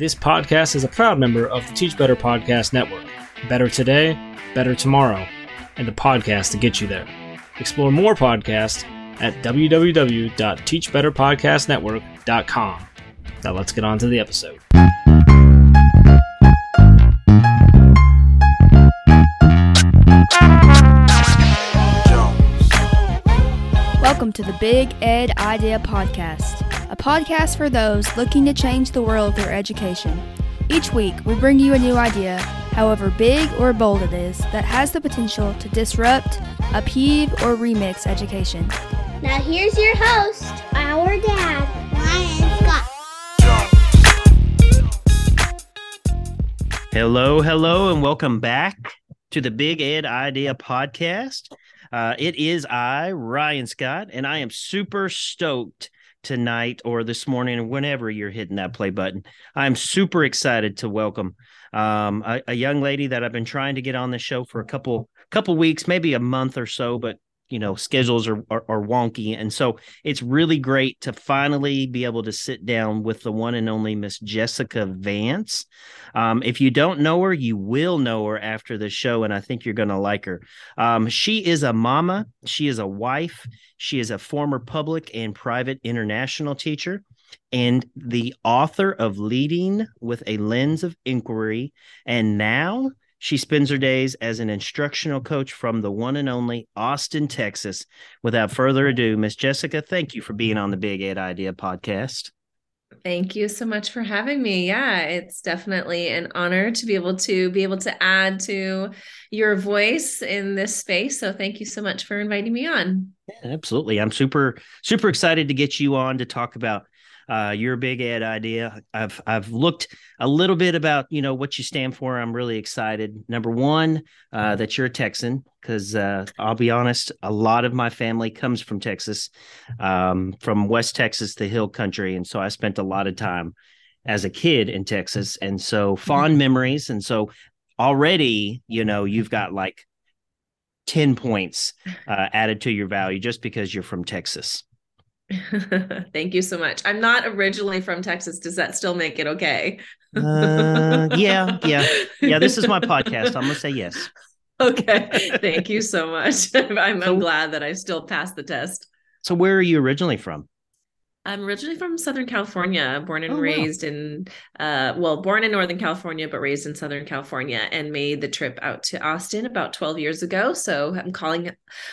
This podcast is a proud member of the Teach Better Podcast Network. Better today, better tomorrow, and the podcast to get you there. Explore more podcasts at www.teachbetterpodcastnetwork.com. Now let's get on to the episode. Welcome to the Big Ed Idea Podcast, a podcast for those looking to change the world through education. Each week, we bring you a new idea, however big or bold it is, that has the potential to disrupt, upheave, or remix education. Now here's your host, our dad, Ryan Scott. Hello, hello, and welcome back to the Big Ed Idea Podcast. Uh, it is I, Ryan Scott, and I am super stoked tonight or this morning, or whenever you're hitting that play button. I'm super excited to welcome um, a, a young lady that I've been trying to get on the show for a couple couple weeks, maybe a month or so, but you know schedules are, are, are wonky. And so it's really great to finally be able to sit down with the one and only miss jessica vance. Um, if you don't know her you will know her after the show and i think you're going to like her. Um, she is a mama she is a wife she is a former public and private international teacher and the author of leading with a lens of inquiry and now she spends her days as an instructional coach from the one and only Austin, Texas. Without further ado, Miss Jessica, thank you for being on the Big Ed Idea podcast. Thank you so much for having me. Yeah, it's definitely an honor to be able to be able to add to your voice in this space. So thank you so much for inviting me on. Yeah, absolutely. I'm super super excited to get you on to talk about uh, your big ed idea. I've I've looked a little bit about you know what you stand for. I'm really excited. Number one, uh, that you're a Texan because uh, I'll be honest, a lot of my family comes from Texas, um, from West Texas, the Hill Country, and so I spent a lot of time as a kid in Texas, and so fond memories. And so already, you know, you've got like 10 points uh, added to your value just because you're from Texas. Thank you so much. I'm not originally from Texas. Does that still make it okay? uh, yeah, yeah, yeah. This is my podcast. I'm gonna say yes. Okay. Thank you so much. I'm, so, I'm glad that I still passed the test. So, where are you originally from? I'm originally from Southern California, born and oh, raised wow. in, uh, well, born in Northern California, but raised in Southern California, and made the trip out to Austin about 12 years ago. So I'm calling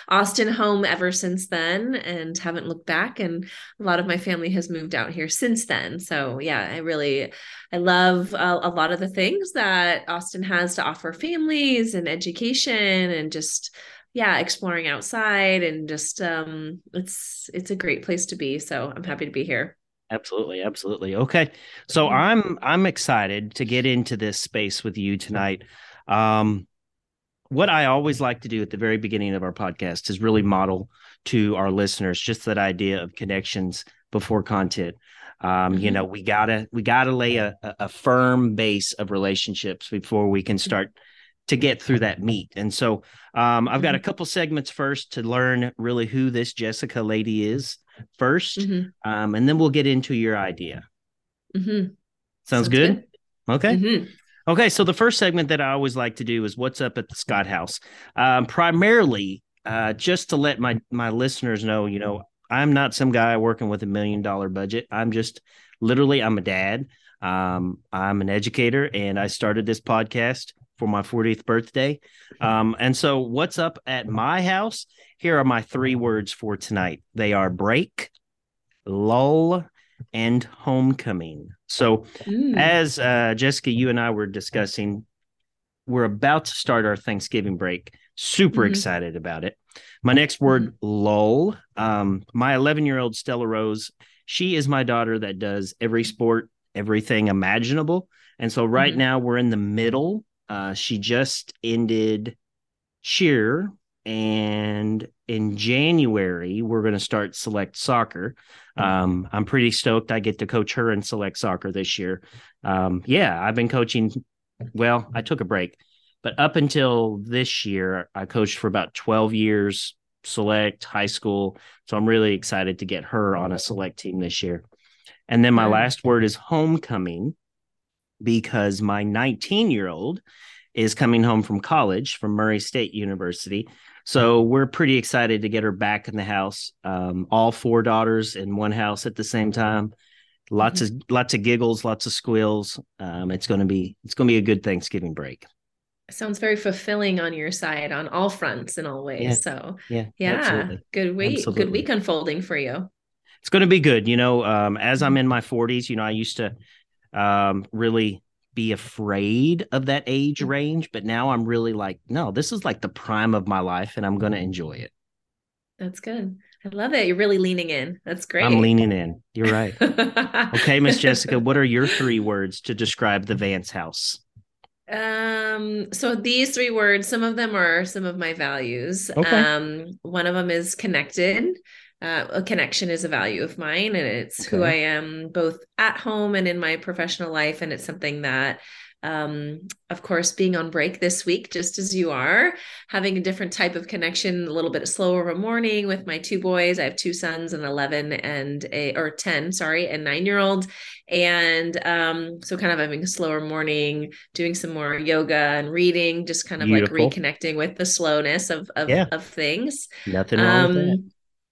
Austin home ever since then and haven't looked back. And a lot of my family has moved out here since then. So yeah, I really, I love a, a lot of the things that Austin has to offer families and education and just, yeah exploring outside and just um it's it's a great place to be so i'm happy to be here. Absolutely absolutely. Okay so i'm i'm excited to get into this space with you tonight. Um what i always like to do at the very beginning of our podcast is really model to our listeners just that idea of connections before content. Um, you mm-hmm. know we gotta we gotta lay a, a firm base of relationships before we can start to get through that meat. And so um, I've got a mm-hmm. couple segments first to learn really who this Jessica lady is 1st mm-hmm. um, and then we'll get into your idea. Mm-hmm. Sounds, Sounds, good? good. Okay. Mm-hmm. Okay. So the first segment that I always like to do is what's up at the Scott House. Um, primarily, uh, just to let my my listeners know, you know, I'm not some guy working with a million dollar budget. I'm just literally I'm a dad. Um, I'm an educator, and I started this podcast for my 40th birthday. Um, and so, what's up at my house? Here are my three words for tonight they are break, lull, and homecoming. So, mm. as uh, Jessica, you and I were discussing, we're about to start our Thanksgiving break. Super mm-hmm. excited about it. My next word, mm-hmm. lull. Um, my 11 year old Stella Rose, she is my daughter that does every sport, everything imaginable. And so, right mm-hmm. now, we're in the middle uh, she just ended cheer, and in January we're going to start select soccer. Um, I'm pretty stoked. I get to coach her in select soccer this year. Um, yeah, I've been coaching. Well, I took a break, but up until this year, I coached for about 12 years select high school. So I'm really excited to get her on a select team this year. And then my last word is homecoming. Because my 19 year old is coming home from college from Murray State University. So we're pretty excited to get her back in the house. Um, all four daughters in one house at the same time. Lots mm-hmm. of lots of giggles, lots of squeals. Um, it's going to be it's going to be a good Thanksgiving break. Sounds very fulfilling on your side on all fronts in all ways. Yeah. So yeah, yeah, absolutely. good week, Absolutely. good week unfolding for you. It's going to be good. You know, um, as I'm in my 40s, you know, I used to um, really be afraid of that age Mm-hmm. range, but now I'm really like, no, this is like the prime of my life, and I'm going to enjoy it. That's good. I love it. You're really leaning in. That's great. I'm leaning in. You're right. Okay, Miss Jessica, what are your three words to describe the Vance house? Um, so these three words, some of them are some of my values. Okay. Um, one of them is connected. Uh, a connection is a value of mine, and it's who I am both at home and in my professional life. And it's something that, um, of course, being on break this week, just as you are, having a different type of connection, a little bit slower of a morning with my two boys. I have two sons, an 11 and a, or 10, sorry, and nine year old. And um, so kind of having a slower morning, doing some more yoga and reading, just kind of Beautiful. like reconnecting with the slowness of of, Yeah. of things. Nothing wrong with that.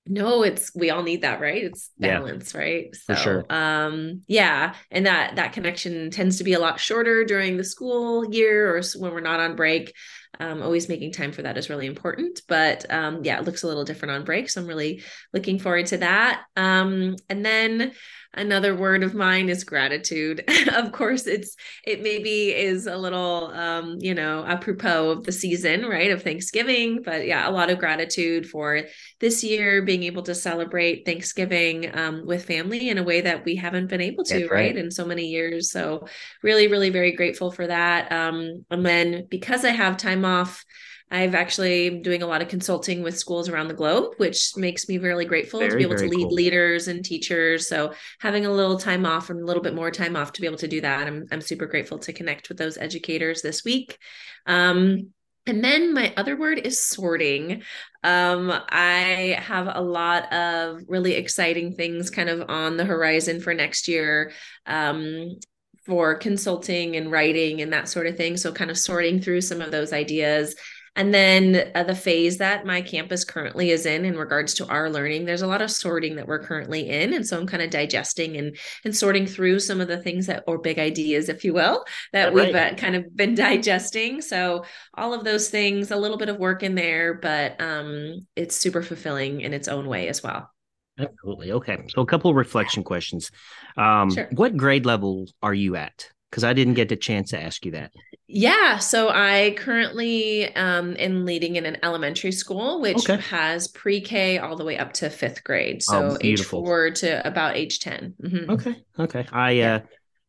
No, it's we all need that, right? It's Yeah. balance, right? For So, sure. um, yeah, and that that connection tends to be a lot shorter during the school year or when we're not on break. Um, always making time for that is really important, but um, yeah, it looks a little different on break. So I'm really looking forward to that. Um, and then another word of mine is gratitude. of course, it's it maybe is a little um, you know apropos of the season, right? Of Thanksgiving, but yeah, a lot of gratitude for this year being able to celebrate Thanksgiving um, with family in a way that we haven't been able to, right. right. in so many years. So, really, really, very grateful for that. Um, and then because I have time off, I've actually doing a lot of consulting with schools around the globe, which makes me really grateful to be able to lead cool. leaders and teachers. So having a little time off and a little bit more time off to be able to do that, I'm I'm super grateful to connect with those educators this week. Um, and then my other word is sorting. Um, I have a lot of really exciting things kind of on the horizon for next year. Um, for consulting and writing and that sort of thing. So, kind of sorting through some of those ideas. And then uh, the phase that my campus currently is in, in regards to our learning, there's a lot of sorting that we're currently in, and so I'm kind of digesting and and sorting through some of the things that, or big ideas, if you will, that Right. we've uh, kind of been digesting. So all of those things, a little bit of work in there, but um, it's super fulfilling in its own way as well. Absolutely. Okay. So a couple of reflection questions. Um, Sure. What grade level are you at? Because I didn't get the chance to ask you that. Yeah, so I currently um, am leading in an elementary school, which Okay. has pre-K all the way up to fifth grade. So Oh, age four to about age 10. Mhm. Okay. Okay. I Yeah. uh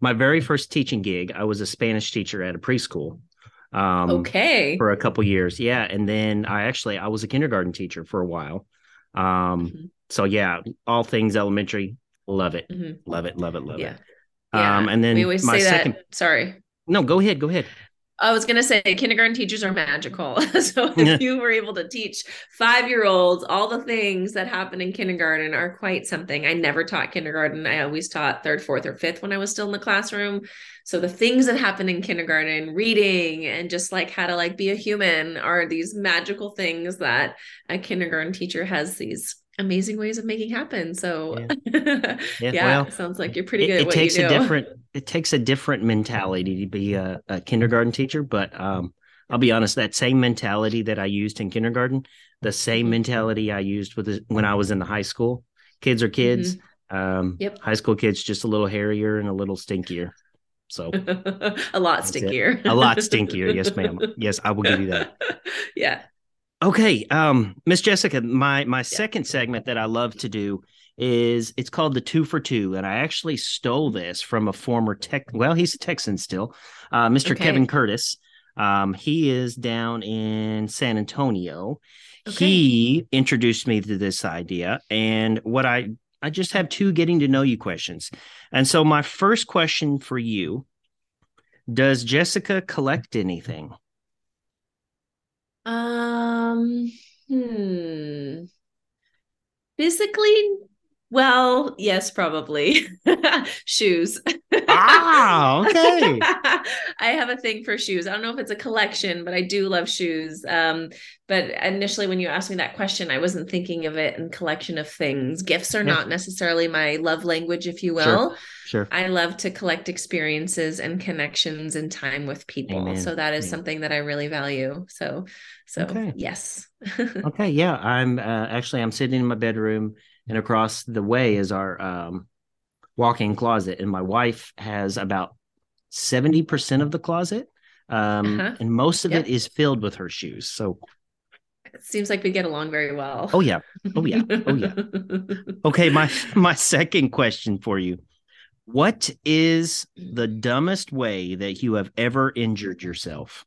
my very first teaching gig, I was a Spanish teacher at a preschool. Um okay. for a couple years. Yeah. And then I actually I was a kindergarten teacher for a while. Um Mhm. so yeah, all things elementary, love it. Mhm. Love it, love it, love Yeah. it. Um Yeah. and then we always my say second that. Sorry. No, go ahead, go ahead. I was going to say kindergarten teachers are magical. so Yeah. if you were able to teach five year olds all the things that happen in kindergarten are quite something. I never taught kindergarten. I always taught third, fourth, or fifth when I was still in the classroom. So the things that happen in kindergarten, reading and just like how to like be a human are these magical things that a kindergarten teacher has these amazing ways of making happen. So yeah, Yeah, well, sounds like you're pretty It, good at it what takes a different it takes a different mentality to be a, a kindergarten teacher, but um I'll be honest, that same mentality that I used in kindergarten, the same Mhm. mentality I used with when I was in the high school. Kids are kids. Um Mm-hmm. Yep. high school kids just a little hairier and a little stinkier. So a lot it. stinkier. a lot stinkier. Yes, ma'am. Yes, I will give you that. yeah. Okay, um, Miss Jessica, my my second segment that I love to do is it's called the two for two, and I actually stole this from a former tech. Well, he's a Texan still, uh, Mr. Okay. Kevin Curtis. Um, he is down in San Antonio. Okay. He introduced me to this idea, and what I I just have two getting to know you questions, and so my first question for you: Does Jessica collect anything? Um. Hmm. Physically, Well, yes, probably. shoes. Ah, okay. I have a thing for shoes. I don't know if it's a collection, but I do love shoes. Um, but initially when you asked me that question, I wasn't thinking of it in collection of things. Gifts are Yeah. not necessarily my love language, if you will. Sure. I love to collect experiences and connections and time with people. Amen. So that is Amen. something that I really value. So so Okay. yes. Okay, yeah, I'm uh, actually I'm sitting in my bedroom, and across the way is our um, walk-in closet, and my wife has about seventy percent of the closet, um, Uh-huh. and most of it Yep. is filled with her shoes. So, it seems like we get along very well. oh yeah, oh yeah, oh yeah. Okay, my my second question for you: What is the dumbest way that you have ever injured yourself?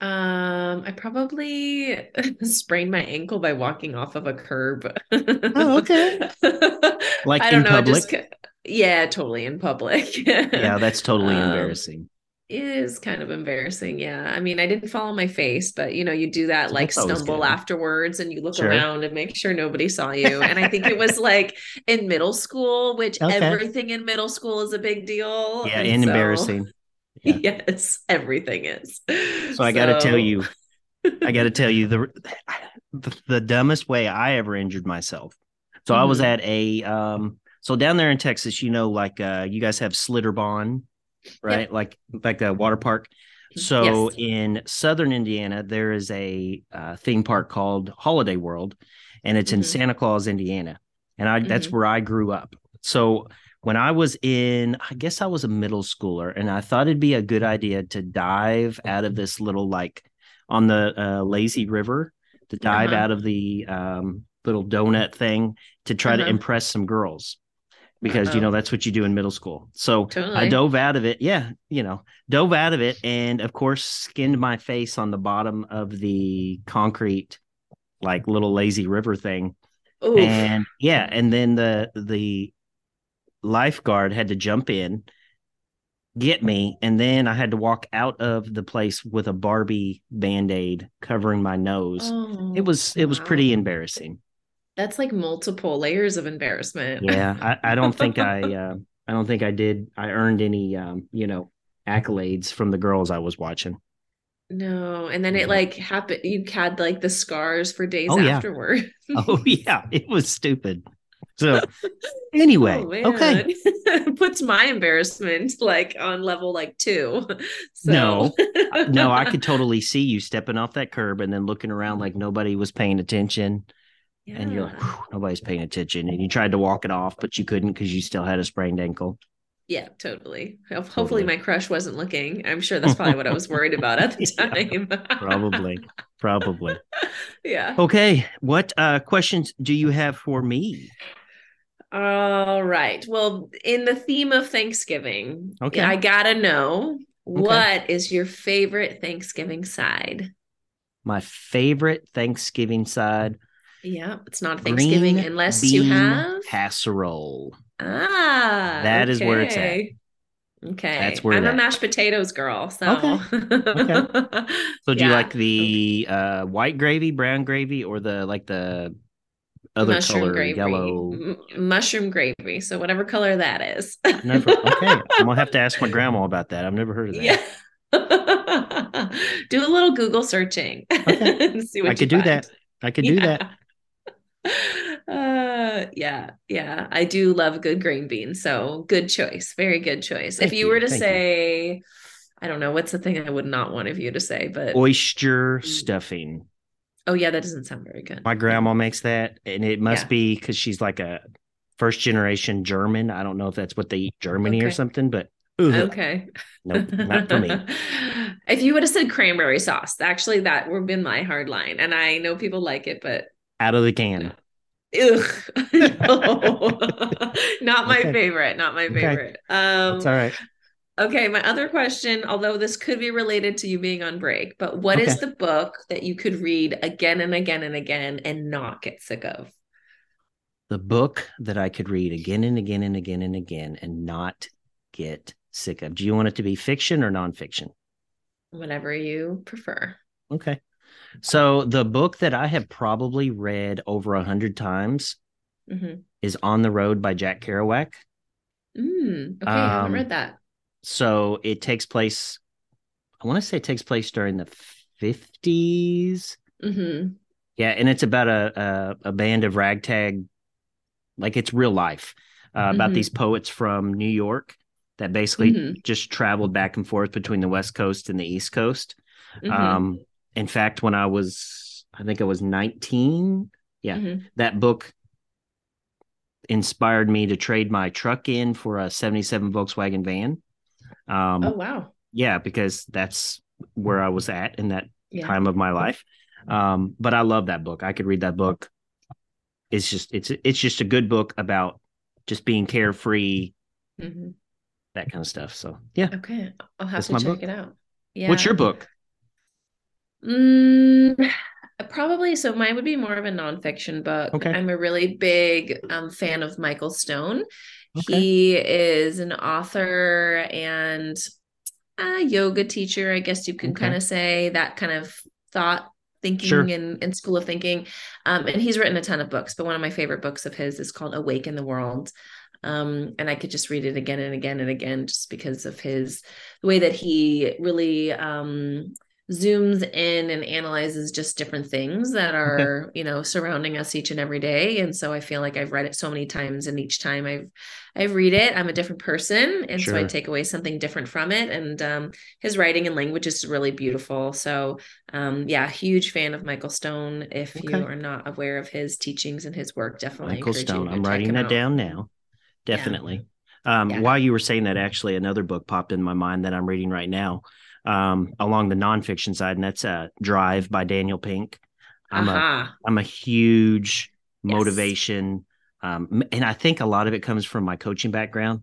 Um, I probably sprained my ankle by walking off of a curb. Oh, okay. Like I don't in know, it just public? yeah, totally in public. Yeah, that's totally Um, embarrassing. It is kind of embarrassing. Yeah. I mean, I didn't fall on my face, but you know, you do that So like that's stumble good. afterwards and you look Sure. around and make sure nobody saw you. And I think it was like in middle school, which Okay. everything in middle school is a big deal. Yeah, And and so- embarrassing. Yeah. Yes, everything is. So I got to tell you, I got to tell you the, the the dumbest way I ever injured myself. So I was Mhm. at a um so down there in Texas, you know, like uh you guys have Schlitterbahn, right? Like like a water park. So Yes. in southern Indiana, there is a uh, theme park called Holiday World, and it's in Mhm. Santa Claus, Indiana, and I that's Mhm. where I grew up. So when I was in, I guess I was a middle schooler, and I thought it'd be a good idea to dive out of this little like on the uh, lazy river to dive Uh-huh. out of the um, little donut thing to try to Uh-huh. impress some girls because you know that's what you do in middle school. So I dove out of it. Yeah, you know, dove out of it, and of course, skinned my face on the bottom of the concrete, like little lazy river thing. Oof. And yeah, and then the the lifeguard had to jump in, get me, and then I had to walk out of the place with a Barbie band aid covering my nose. Oh, it was it was wow. pretty embarrassing. That's like multiple layers of embarrassment. Yeah, I, I don't think I uh, I don't think I did I earned any um, you know accolades from the girls I was watching. No, and then it like happened. You had like the scars for days Oh, yeah. afterward. Oh yeah, it was stupid. So anyway, Oh, okay. Puts my embarrassment like on level like two. So No. No, I could totally see you stepping off that curb and then looking around like nobody was paying attention. And you're like, nobody's paying attention. And you tried to walk it off, but you couldn't because you still had a sprained ankle. Yeah, totally. Ho- Totally. Hopefully, my crush wasn't looking. I'm sure that's probably what I was worried about at the time. Probably. Probably. yeah. Okay. What uh questions do you have for me? All right. Well, in the theme of Thanksgiving, Okay. I gotta know what is your favorite Thanksgiving side? My favorite Thanksgiving side Yeah, it's not Thanksgiving unless you have casserole. ah. That is where it's at. okay. Okay, That's where I'm a at. mashed potatoes girl. So, Okay. So do you like the uh white gravy, brown gravy, or the like the other color yellow? M- mushroom gravy. So whatever color that is. Never. Okay, I'm gonna have to ask my grandma about that. I've never heard of that. Yeah. do a little Google searching. Okay. see what I could do that. I could do that. Uh yeah, yeah. I do love good green beans. So good choice. Very good choice. Thank if you, you, were to thank you. say, I don't know, what's the thing I would not want of you to say, but Oyster Mm. stuffing. Oh yeah, that doesn't sound very good. My grandma makes that, and it must Yeah. be because she's like a first generation German. I don't know if that's what they eat Germany or something, but Okay. nope, not for me. If you would have said cranberry sauce, actually that would have been my hard line. And I know people like it, but Out of the can. ugh. No. not my Okay. favorite. Not my Okay. favorite. Um That's all right. Okay, my other question, although this could be related to you being on break, but what is Okay. the book that you could read again and again and again and not get sick of? The book that I could read again and again and again and again and not get sick of. Do you want it to be fiction or nonfiction? Whatever you prefer. Okay. So the book that I have probably read over a hundred times Mm-hmm. is On the Road by Jack Kerouac. Mm, okay, I haven't Um, read that. So it takes place, I want to say it takes place during the 50s. Mm-hmm. Yeah, and it's about a a, a band of ragtag, like it's real life, uh, about Mhm. these poets from New York that basically Mhm. just traveled back and forth between the West Coast and the East Coast. Mhm. Um, in fact, when I was, I think I was 19, yeah, Mhm. that book inspired me to trade my truck in for a 77 Volkswagen van. Um, Oh wow. yeah, because that's where I was at in that Yeah. time of my life. Um, but I love that book. I could read that book. It's just it's it's just a good book about just being carefree, hmm that kind of stuff. So yeah. Okay, I'll have That's to check book. it out. Yeah. What's your book? Mm, probably. So mine would be more of a nonfiction book. Okay. I'm a really big um, fan of Michael Stone. Okay. He is an author and a yoga teacher, I guess you can Okay. kind of say that kind of thought thinking Sure. and, and school of thinking. Um, and he's written a ton of books, but one of my favorite books of his is called Awake in the World. Um, and I could just read it again and again and again just because of his the way that he really um zooms in and analyzes just different things that are you know surrounding us each and every day and so i feel like i've read it so many times and each time i've i read it i'm a different person and so i take away something different from it and um his writing and language is really beautiful so um yeah huge fan of michael stone if Okay. you are not aware of his teachings and his work definitely Michael Stone. I'm writing that out. down now. Definitely. Um, Yeah. While you were saying that, actually, another book popped in my mind that I'm reading right now, um, along the nonfiction side, and that's uh, Drive by Daniel Pink. I'm a Aha. I'm a huge Yes. motivation, um, and I think a lot of it comes from my coaching background,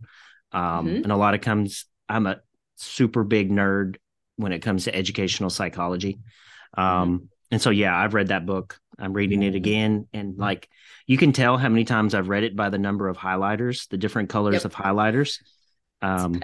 um, Mhm. and a lot of comes. I'm a super big nerd when it comes to educational psychology, um, Mm-hmm. and so yeah, I've read that book. I'm reading it again, and like you can tell how many times I've read it by the number of highlighters, the different colors Yep. of highlighters. Um.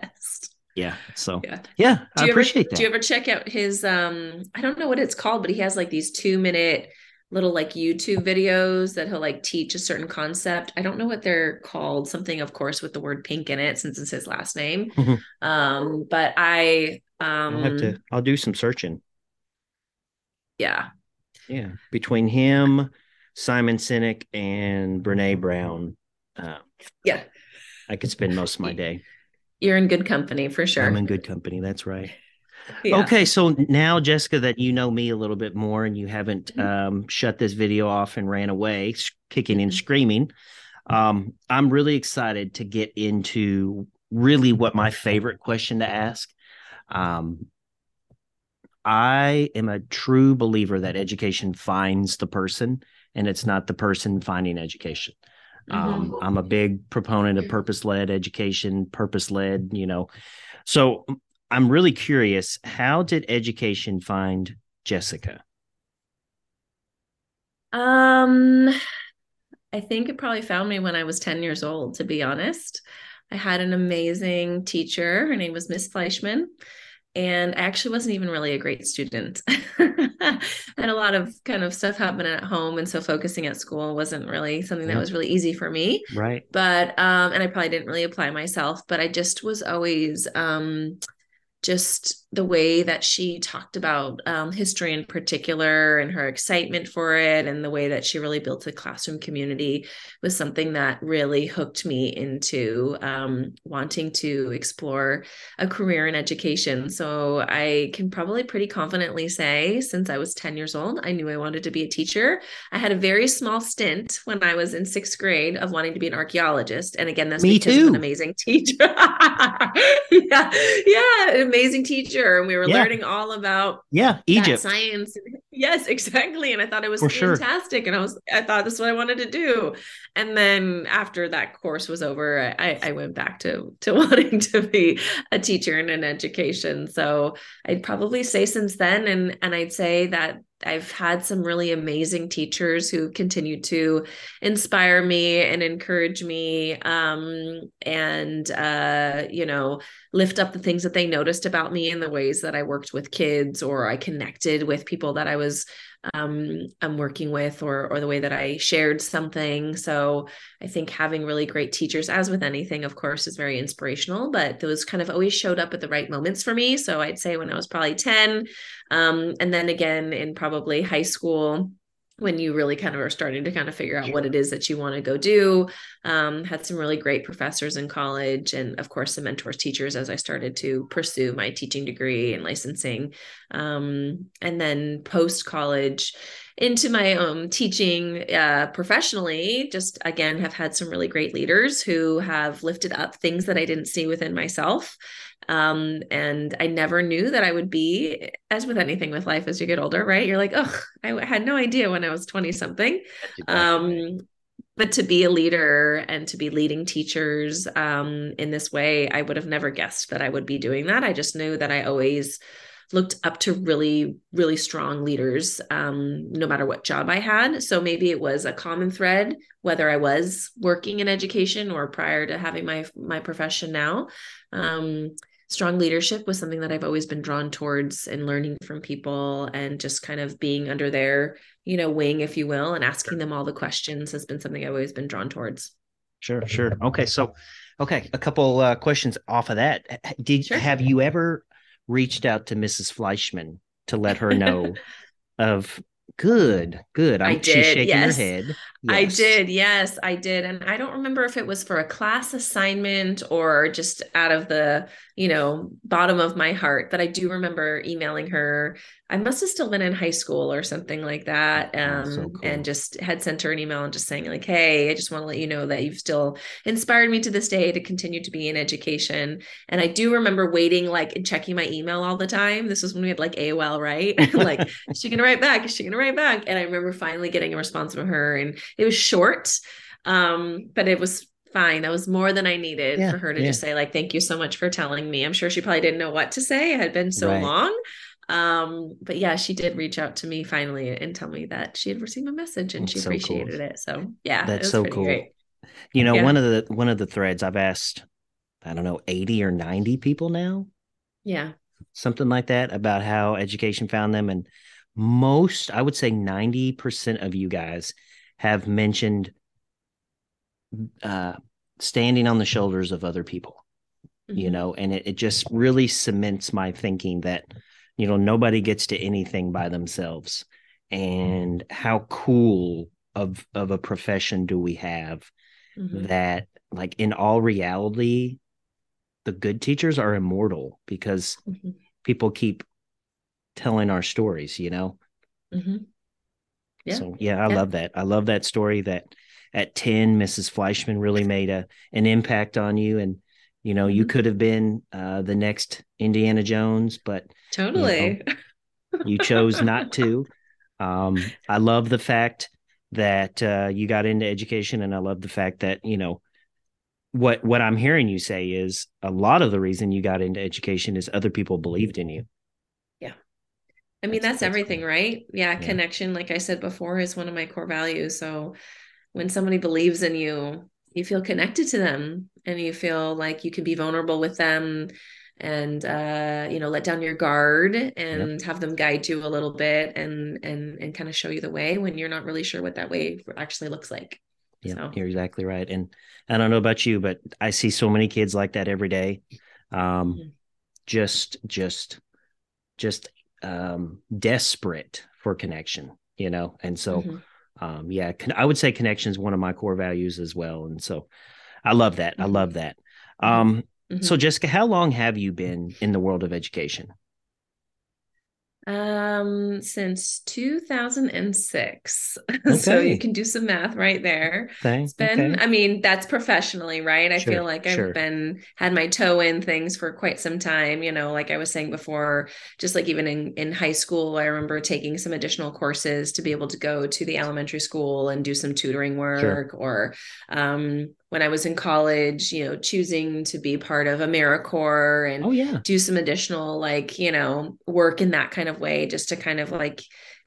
Yeah, so Yeah. yeah, Do I you appreciate ever, that. Do you ever check out his um I don't know what it's called, but he has like these two minute little like YouTube videos that he'll like teach a certain concept. I don't know what they're called. Something of course with the word pink in it since it's his last name. Mhm. um but I um I'll have to. I'll do some searching. yeah. Yeah, between him, Simon Sinek, and Brene Brown, uh, Yeah. I could spend most of my day. You're in good company for sure. I'm in good company. That's right. Yeah. Okay, so now Jessica, that you know me a little bit more, and you haven't Mhm. um, shut this video off and ran away, kicking and Mhm. screaming, um, I'm really excited to get into really what my favorite question to ask. Um, I am a true believer that education finds the person, and it's not the person finding education. Um, Mhm. I'm a big proponent of purpose led education, purpose led, you know. So I'm really curious how did education find Jessica? Um, I think it probably found me when I was 10 years old, to be honest. I had an amazing teacher. Her name was Miss Fleischman. And I actually wasn't even really a great student. I had a lot of kind of stuff happening at home. And so focusing at school wasn't really something that was really easy for me Right. but um and i probably didn't really apply myself but i just was always um just the way that she talked about um, history in particular and her excitement for it and the way that she really built a classroom community was something that really hooked me into um, wanting to explore a career in education so i can probably pretty confidently say since i was 10 years old i knew i wanted to be a teacher I had a very small stint when I was in sixth grade of wanting to be an archeologist. And again, that's Me because of too. an amazing teacher. yeah. Yeah. An amazing teacher. And we were Yeah. learning all about Yeah, Egypt. science. Yes, exactly. And I thought it was For sure. fantastic. And I was, I thought this is what I wanted to do. And then after that course was over, I, I went back to, to wanting to be a teacher in an education. So I'd probably say since then, and, and I'd say that I've had some really amazing teachers who continue to inspire me and encourage me. Um, and, uh, you know, lift up the things that they noticed about me in the ways that I worked with kids or I connected with people that I was um, I'm working with or or the way that I shared something. So I think having really great teachers, as with anything, of course, is very inspirational. But those kind of always showed up at the right moments for me. So I'd say when I was probably ten, um, and then again in probably high school when you really kind of are starting to kind of figure out what it is that you want to go do. Um, had some really great professors in college, and of course, some mentors, teachers as I started to pursue my teaching degree and licensing. Um, and then post college, into my um, teaching uh, professionally, just again, have had some really great leaders who have lifted up things that I didn't see within myself. Um, and I never knew that I would be, as with anything with life as you get older, right? You're like, oh, I had no idea when I was 20 something. Um, but to be a leader and to be leading teachers um, in this way, I would have never guessed that I would be doing that. I just knew that I always looked up to really, really strong leaders, um, no matter what job I had. So maybe it was a common thread, whether I was working in education or prior to having my my profession now. Um, strong leadership was something that I've always been drawn towards and learning from people and just kind of being under their, you know, wing, if you will, and asking them all the questions has been something I've always been drawn towards. Sure, sure. Okay, so okay, a couple uh, questions off of that. Did sure. have you ever reached out to Mrs. Fleischman to let her know of good, good. I'm, I did. She's shaking yes. her head. Yes. I did. Yes, I did. And I don't remember if it was for a class assignment or just out of the, you know, bottom of my heart. But I do remember emailing her. I must have still been in high school or something like that. Um, so cool. and just had sent her an email and just saying, like, hey, I just want to let you know that you've still inspired me to this day to continue to be in education. And I do remember waiting, like, and checking my email all the time. This was when we had like AOL, right? like, is she gonna write back? Is she gonna write back? And I remember finally getting a response from her and it was short, um, but it was fine. That was more than I needed yeah, for her to yeah. just say, like, thank you so much for telling me. I'm sure she probably didn't know what to say. It had been so right. long. Um, but yeah, she did reach out to me finally and tell me that she had received a message and that's she appreciated so cool. it. So yeah, that's so cool. Great. You know, yeah. one of the one of the threads I've asked, I don't know, 80 or 90 people now. Yeah. Something like that about how education found them. And most, I would say 90% of you guys have mentioned uh, standing on the shoulders of other people, mm-hmm. you know, and it, it just really cements my thinking that, you know, nobody gets to anything by themselves. And how cool of of a profession do we have mm-hmm. that like in all reality the good teachers are immortal because mm-hmm. people keep telling our stories you know mm-hmm. Yeah. So yeah, I yeah. love that. I love that story that at 10, Mrs. Fleischman really made a an impact on you. And you know, you mm-hmm. could have been uh, the next Indiana Jones, but totally you, know, you chose not to. Um, I love the fact that uh, you got into education, and I love the fact that you know what what I'm hearing you say is a lot of the reason you got into education is other people believed in you. Yeah. I mean, that's, that's everything, cool. right? Yeah, yeah, connection, like I said before, is one of my core values. So when somebody believes in you, you feel connected to them and you feel like you can be vulnerable with them and uh you know let down your guard and yep. have them guide you a little bit and and and kind of show you the way when you're not really sure what that way actually looks like yeah so. you're exactly right and i don't know about you but i see so many kids like that every day um mm-hmm. just just just um, desperate for connection, you know, and so. Mm-hmm. Um, yeah, con- I would say connection is one of my core values as well, and so I love that. I mm-hmm. love that. Um, mm-hmm. So, Jessica, how long have you been in the world of education? Um, since 2006. Okay. so you can do some math right there. Okay. It's been, okay. I mean, that's professionally, right? I sure. feel like I've sure. been had my toe in things for quite some time, you know, like I was saying before, just like even in, in high school, I remember taking some additional courses to be able to go to the elementary school and do some tutoring work sure. or um when I was in college, you know, choosing to be part of AmeriCorps and oh yeah do some additional like, you know, work in that kind of way just to kind of like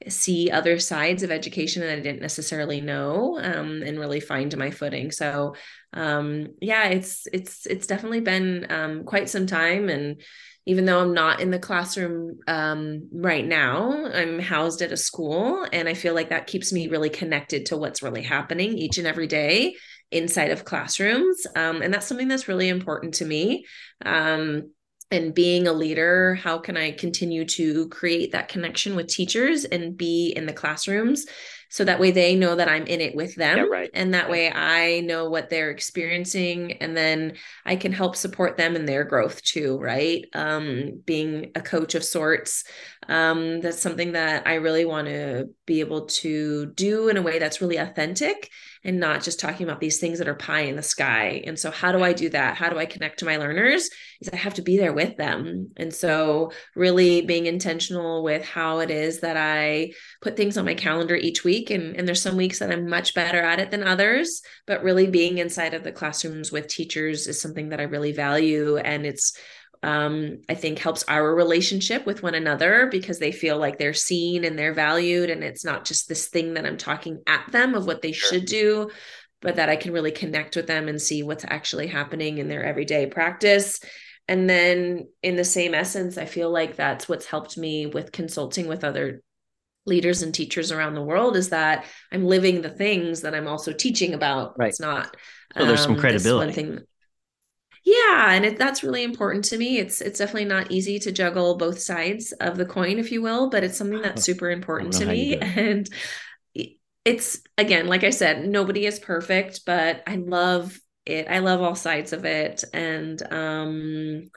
see other sides of education that I didn't necessarily know um, and really find my footing. So um, yeah, it's it's it's definitely been um, quite some time and even though I'm not in the classroom um, right now, I'm housed at a school. And I feel like that keeps me really connected to what's really happening each and every day inside of classrooms. Um, and that's something that's really important to me. Um, and being a leader, how can I continue to create that connection with teachers and be in the classrooms so that way they know that I'm in it with them. Yeah, right. And that way I know what they're experiencing and then I can help support them in their growth too, right? Um, being a coach of sorts. Um, that's something that I really want to be able to do in a way that's really authentic and not just talking about these things that are pie in the sky. And so, how do I do that? How do I connect to my learners? Is I have to be there with them. And so, really being intentional with how it is that I put things on my calendar each week. And, and there's some weeks that I'm much better at it than others, but really being inside of the classrooms with teachers is something that I really value. And it's um, I think helps our relationship with one another because they feel like they're seen and they're valued. And it's not just this thing that I'm talking at them of what they should do, but that I can really connect with them and see what's actually happening in their everyday practice. And then, in the same essence, I feel like that's what's helped me with consulting with other leaders and teachers around the world is that I'm living the things that I'm also teaching about. Right. It's not. So there's um, some credibility. One thing, yeah and it, that's really important to me. It's it's definitely not easy to juggle both sides of the coin if you will but it's something that's super important to me and it's again like i said nobody is perfect but i love it. I love all sides of it and um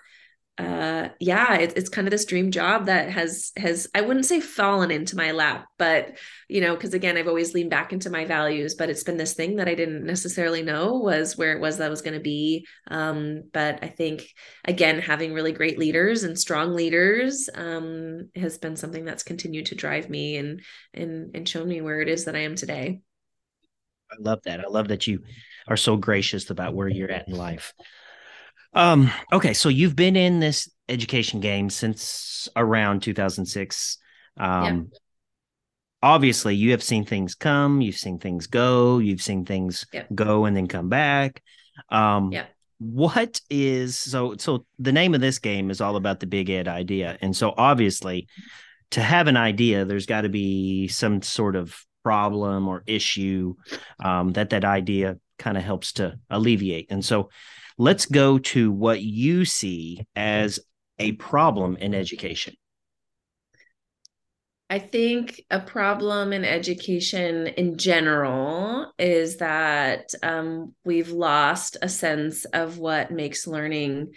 uh yeah it, it's kind of this dream job that has has i wouldn't say fallen into my lap but you know because again i've always leaned back into my values but it's been this thing that i didn't necessarily know was where it was that was going to be. Um but i think again having really great leaders and strong leaders um has been something that's continued to drive me and and and shown me where it is that i am today. I love that. I love that you are so gracious about where you're at in life um, okay, so you've been in this education game since around 2006. Um, yeah. obviously you have seen things come, you've seen things go, you've seen things yeah. go and then come back. Um, yeah. what is so so the name of this game is all about the big ed idea. And so obviously to have an idea, there's got to be some sort of problem or issue um, that that idea kind of helps to alleviate. And so Let's go to what you see as a problem in education. I think a problem in education in general is that um, we've lost a sense of what makes learning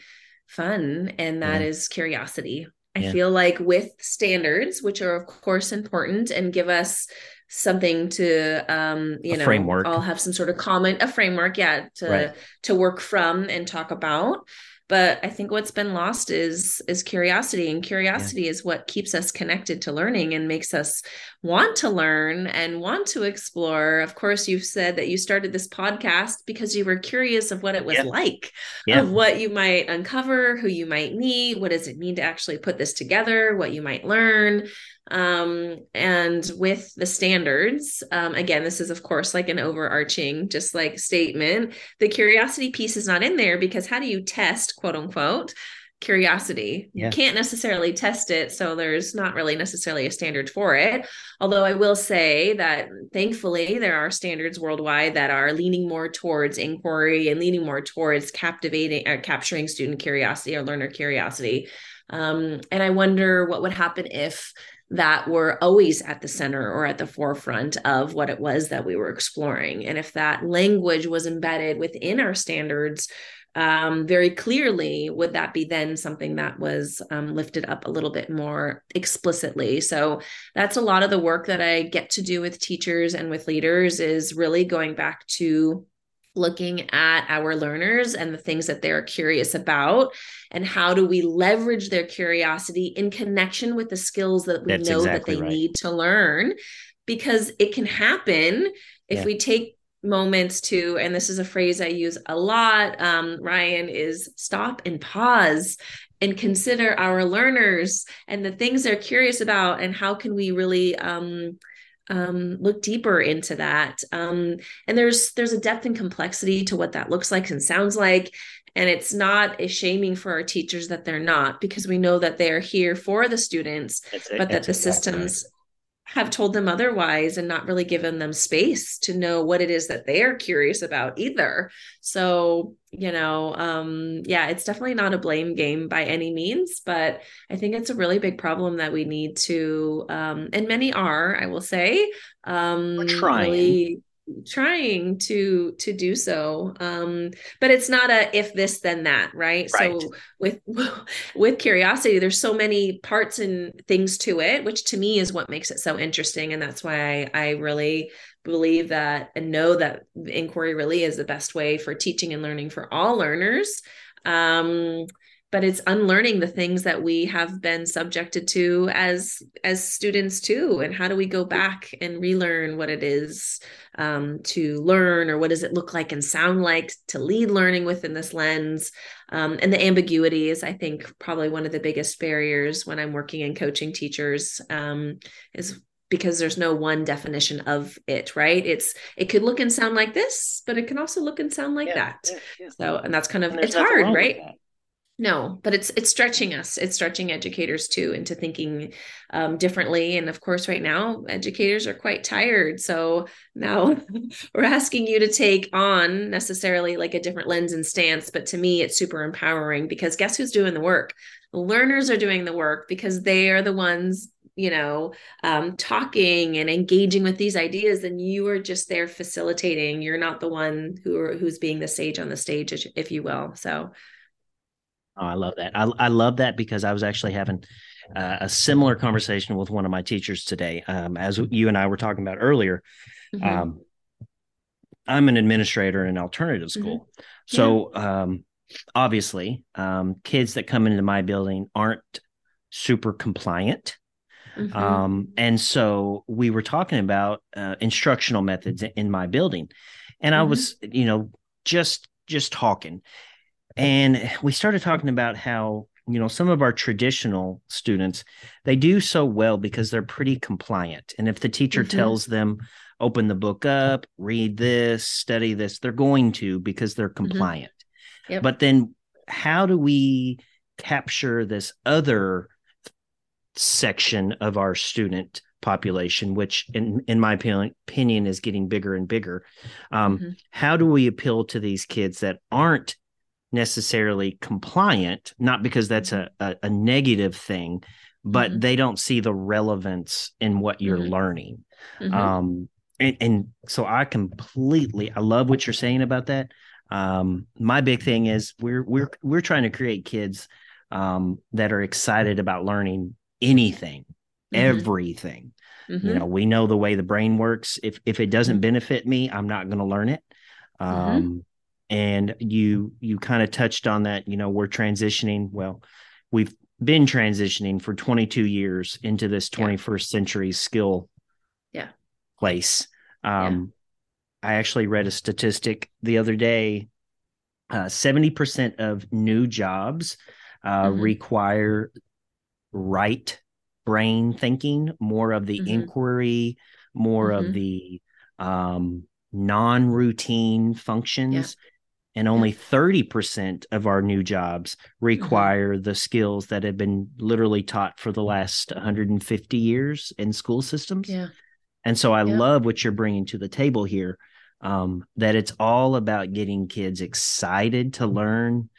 fun, and that yeah. is curiosity. I yeah. feel like with standards, which are of course important and give us something to um you a know framework. i'll have some sort of comment a framework yeah to right. to work from and talk about but i think what's been lost is is curiosity and curiosity yeah. is what keeps us connected to learning and makes us want to learn and want to explore of course you've said that you started this podcast because you were curious of what it was yeah. like yeah. of what you might uncover who you might meet what does it mean to actually put this together what you might learn um, and with the standards um, again this is of course like an overarching just like statement the curiosity piece is not in there because how do you test quote unquote curiosity? Yeah. you can't necessarily test it so there's not really necessarily a standard for it. Although i will say that thankfully there are standards worldwide that are leaning more towards inquiry and leaning more towards captivating or uh, capturing student curiosity or learner curiosity. Um, and i wonder what would happen if that were always at the center or at the forefront of what it was that we were exploring. And if that language was embedded within our standards um, very clearly, would that be then something that was um, lifted up a little bit more explicitly? So that's a lot of the work that I get to do with teachers and with leaders is really going back to looking at our learners and the things that they're curious about and how do we leverage their curiosity in connection with the skills that we That's know exactly that they right. need to learn because it can happen if yeah. we take moments to and this is a phrase i use a lot um, ryan is stop and pause and consider our learners and the things they're curious about and how can we really um, um, look deeper into that. Um, and there's there's a depth and complexity to what that looks like and sounds like. And it's not a shaming for our teachers that they're not because we know that they're here for the students but that the systems have told them otherwise and not really given them space to know what it is that they're curious about either. So, you know, um, yeah, it's definitely not a blame game by any means, but I think it's a really big problem that we need to, um, and many are, I will say, um, We're trying. Really trying to to do so um but it's not a if this then that right? right. so with with curiosity there's so many parts and things to it which to me is what makes it so interesting. And that's why i, I really believe that and know that inquiry really is the best way for teaching and learning for all learners. Um but it's unlearning the things that we have been subjected to as as students too. And how do we go back and relearn what it is um, to learn or what does it look like and sound like to lead learning within this lens? Um, and the ambiguity is i think probably one of the biggest barriers when i'm working and coaching teachers um, is because there's no one definition of it right? It's it could look and sound like this but it can also look and sound like yeah, that. yeah, yeah. so and that's kind of it's hard right no but it's it's stretching us. It's stretching educators too into thinking um, differently. And of course right now educators are quite tired. So now we're asking you to take on necessarily like a different lens and stance. But to me it's super empowering because guess who's doing the work? The learners are doing the work because they are the ones you know um, talking and engaging with these ideas. And you are just there facilitating. You're not the one who are, who's being the sage on the stage if you will. So Oh, I love that. I, I love that because I was actually having uh, a similar conversation with one of my teachers today. Um, as you and I were talking about earlier, mm-hmm. um, I'm an administrator in an alternative mm-hmm. school. Mm-hmm. So, yeah. um, obviously, um, kids that come into my building aren't super compliant. Mm-hmm. Um, and so we were talking about uh, instructional methods in my building. And I mm-hmm. was, you know, just just talking and we started talking about how you know some of our traditional students they do so well because they're pretty compliant and if the teacher mm-hmm. tells them open the book up read this study this they're going to because they're mm-hmm. compliant mm-hmm. yep. but then how do we capture this other section of our student population which in in my opinion is getting bigger and bigger um, mm-hmm. how do we appeal to these kids that aren't necessarily compliant, not because that's a, a, a negative thing, but mm-hmm. they don't see the relevance in what you're mm-hmm. learning. Mm-hmm. Um, and, and, so I completely, I love what you're saying about that. Um, my big thing is we're we're we're trying to create kids um, that are excited about learning anything, mm-hmm. everything. You mm-hmm. know, we know the way the brain works. If if it doesn't mm-hmm. benefit me, I'm not going to learn it. Um, and you you kind of touched on that you know we're transitioning well we've been transitioning for 22 years into this 21st yeah. century skill yeah place um yeah. i actually read a statistic the other day uh, 70% of new jobs uh, mm-hmm. require right brain thinking more of the mm-hmm. inquiry more mm-hmm. of the um, non-routine functions and only 30% of our new jobs mm-hmm. require mm-hmm. the skills that have been literally taught for the last 150 years in school systems yeah and so i yeah. love what you're bringing to the table here um, that it's all about getting kids excited to learn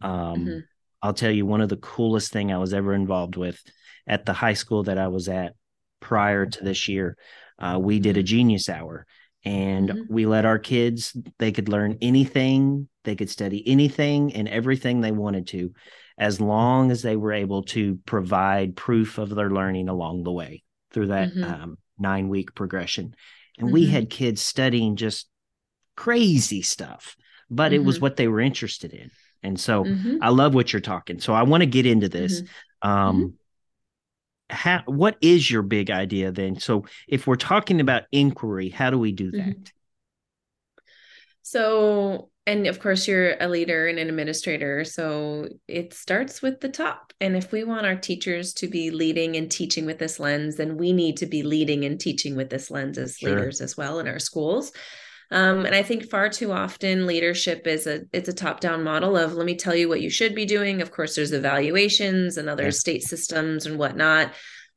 um, mm-hmm. i'll tell you one of the coolest thing i was ever involved with at the high school that i was at prior to this year uh, we did a mm-hmm. genius hour and mm-hmm. we let our kids they could learn anything they could study anything and everything they wanted to as long as they were able to provide proof of their learning along the way through that mm-hmm. um, nine week progression and mm-hmm. we had kids studying just crazy stuff but it was mm-hmm. what they were interested in and so mm-hmm. i love what you're talking so i want to get into this mm-hmm. um, how what is your big idea then so if we're talking about inquiry how do we do mm-hmm. that So, and of course, you're a leader and an administrator. So it starts with the top. And if we want our teachers to be leading and teaching with this lens, then we need to be leading and teaching with this lens as sure. leaders as well in our schools. Um, and I think far too often leadership is a it's a top down model of let me tell you what you should be doing. Of course, there's evaluations and other state systems and whatnot.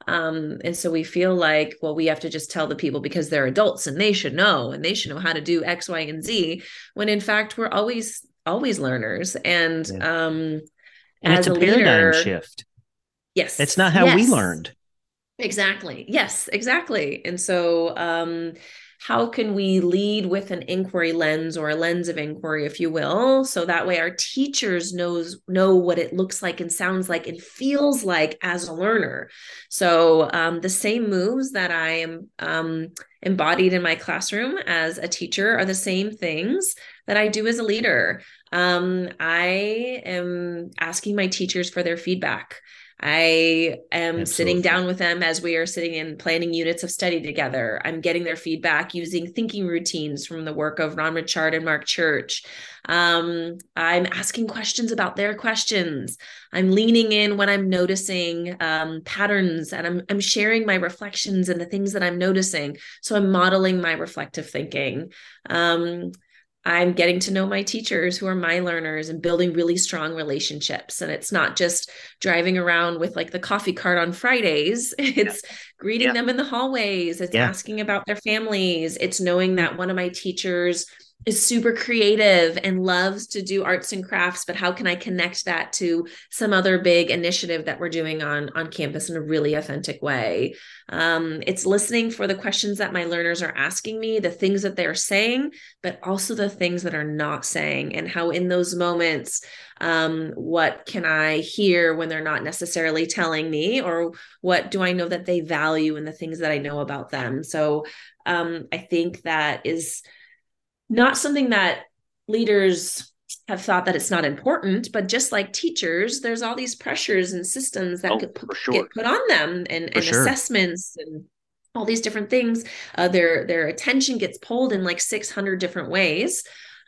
Um, and so we feel like, well, we have to just tell the people because they're adults and they should know and they should know how to do X, Y, and Z. When in fact, we're always, always learners. And yeah. um and as it's a, a paradigm leader, shift. Yes. It's not how yes. we learned. Exactly. Yes, exactly. And so um how can we lead with an inquiry lens or a lens of inquiry if you will so that way our teachers knows know what it looks like and sounds like and feels like as a learner? So um, the same moves that i am um, embodied in my classroom as a teacher are the same things that i do as a leader. Um, i am asking my teachers for their feedback I am Absolutely. sitting down with them as we are sitting in planning units of study together. I'm getting their feedback using thinking routines from the work of Ron Ritchhart and Mark Church. Um, I'm asking questions about their questions. I'm leaning in when I'm noticing um, patterns and I'm, I'm sharing my reflections and the things that I'm noticing. So I'm modeling my reflective thinking. Um, I'm getting to know my teachers who are my learners and building really strong relationships. And it's not just driving around with like the coffee cart on Fridays, it's yeah. greeting yeah. them in the hallways, it's yeah. asking about their families, it's knowing that one of my teachers is super creative and loves to do arts and crafts but how can i connect that to some other big initiative that we're doing on on campus in a really authentic way? Um, it's listening for the questions that my learners are asking me the things that they're saying but also the things that are not saying and how in those moments um, what can i hear when they're not necessarily telling me or what do i know that they value and the things that i know about them? So um, i think that is not something that leaders have thought that it's not important, but just like teachers, there's all these pressures and systems that oh, could put, sure. get put on them and, and sure. assessments and all these different things. Uh, their their attention gets pulled in like 600 different ways.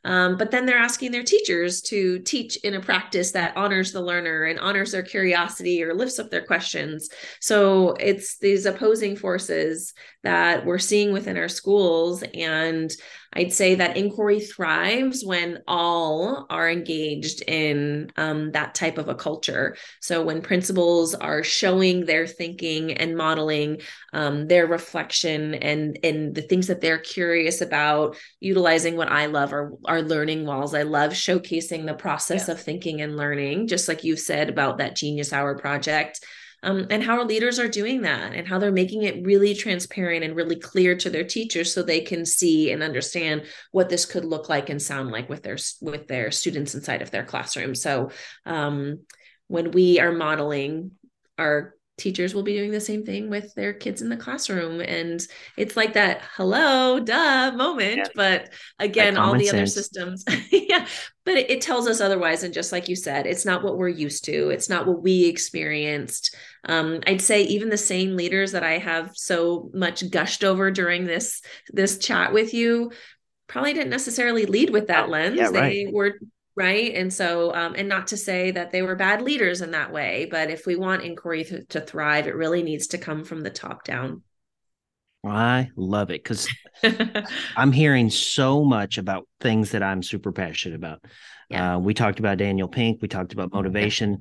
Um, but then they're asking their teachers to teach in a practice that honors the learner and honors their curiosity or lifts up their questions. So it's these opposing forces that we're seeing within our schools. And I'd say that inquiry thrives when all are engaged in um, that type of a culture. So when principals are showing their thinking and modeling um, their reflection and and the things that they're curious about, utilizing what I love are are learning walls. I love showcasing the process yeah. of thinking and learning, just like you said about that Genius Hour project um, and how our leaders are doing that and how they're making it really transparent and really clear to their teachers so they can see and understand what this could look like and sound like with their with their students inside of their classroom. So um, when we are modeling our teachers will be doing the same thing with their kids in the classroom and it's like that hello duh moment yeah. but again all the sense. other systems yeah but it, it, tells us otherwise and just like you said it's not what we're used to it's not what we experienced um, i'd say even the same leaders that i have so much gushed over during this this chat with you probably didn't necessarily lead with that lens yeah, right. they were right and so um, and not to say that they were bad leaders in that way but if we want inquiry to, to thrive it really needs to come from the top down i love it because i'm hearing so much about things that i'm super passionate about yeah. Uh, we talked about daniel pink we talked about motivation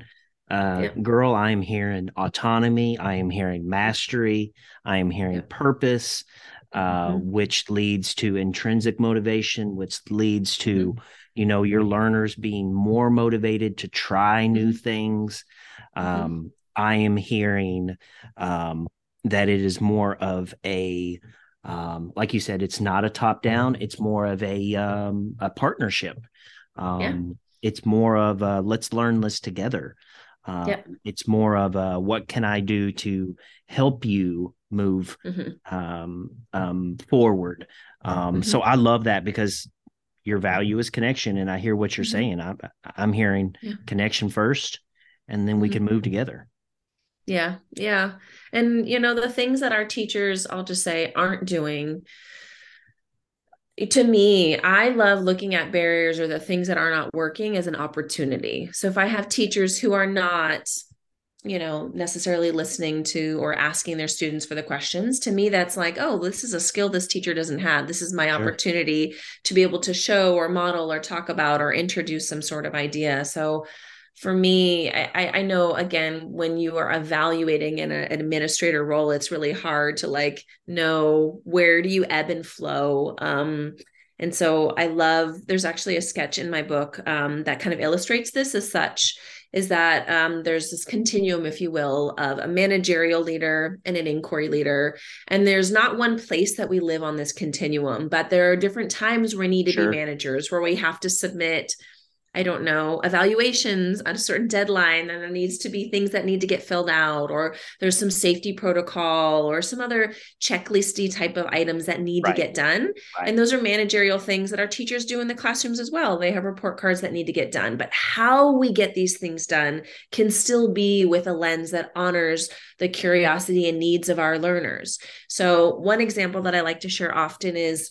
uh, yeah. girl i am hearing autonomy i am hearing mastery i am hearing yeah. purpose uh, mm-hmm. which leads to intrinsic motivation which leads to mm-hmm you know your learners being more motivated to try new things mm-hmm. um, i am hearing um, that it is more of a um, like you said it's not a top down it's more of a um, a partnership yeah. Um, it's more of a let's learn this together uh, yep. it's more of a what can i do to help you move mm-hmm. um, forward mm-hmm. so i love that because your value is connection and i hear what you're mm-hmm. saying i'm i'm hearing yeah. connection first and then we mm-hmm. can move together yeah yeah and you know the things that our teachers i'll just say aren't doing to me, I love looking at barriers or the things that are not working as an opportunity. So if I have teachers who are not, you know, necessarily listening to or asking their students for the questions, to me, that's like, oh, this is a skill this teacher doesn't have. This is my sure. opportunity to be able to show or model or talk about or introduce some sort of idea. So for me, I, I know again, when you are evaluating in a, an administrator role, it's really hard to like know where do you ebb and flow. Um, and so I love, there's actually a sketch in my book um, that kind of illustrates this as such is that um, there's this continuum, if you will, of a managerial leader and an inquiry leader. And there's not one place that we live on this continuum, but there are different times where we need to sure. be managers, where we have to submit I don't know, evaluations on a certain deadline, and there needs to be things that need to get filled out, or there's some safety protocol or some other checklisty type of items that need right. to get done. Right. And those are managerial things that our teachers do in the classrooms as well. They have report cards that need to get done. But how we get these things done can still be with a lens that honors the curiosity and needs of our learners. So, one example that I like to share often is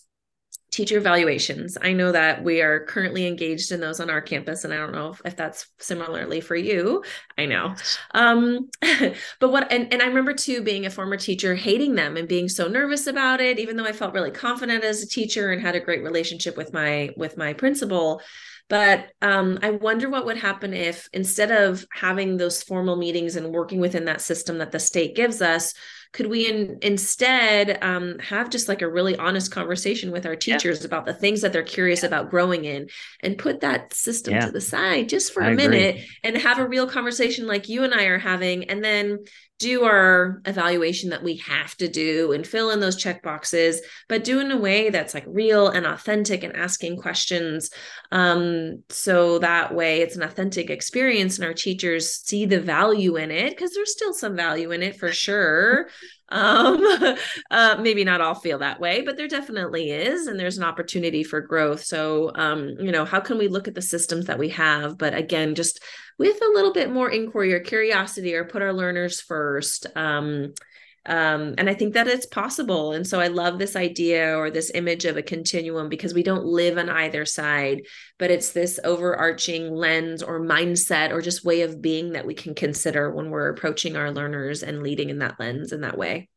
teacher evaluations. I know that we are currently engaged in those on our campus, and I don't know if, if that's similarly for you. I know. Um, but what, and, and I remember too being a former teacher, hating them and being so nervous about it, even though I felt really confident as a teacher and had a great relationship with my with my principal. But um, I wonder what would happen if instead of having those formal meetings and working within that system that the state gives us, could we in, instead um, have just like a really honest conversation with our teachers yeah. about the things that they're curious yeah. about growing in and put that system yeah. to the side just for I a minute and have a real conversation like you and I are having and then do our evaluation that we have to do and fill in those check boxes but do in a way that's like real and authentic and asking questions. Um, so that way it's an authentic experience and our teachers see the value in it because there's still some value in it for sure. Um uh maybe not all feel that way but there definitely is and there's an opportunity for growth. So um you know how can we look at the systems that we have? But again just with a little bit more inquiry or curiosity or put our learners first um um, and I think that it's possible. And so I love this idea or this image of a continuum because we don't live on either side, but it's this overarching lens or mindset or just way of being that we can consider when we're approaching our learners and leading in that lens in that way.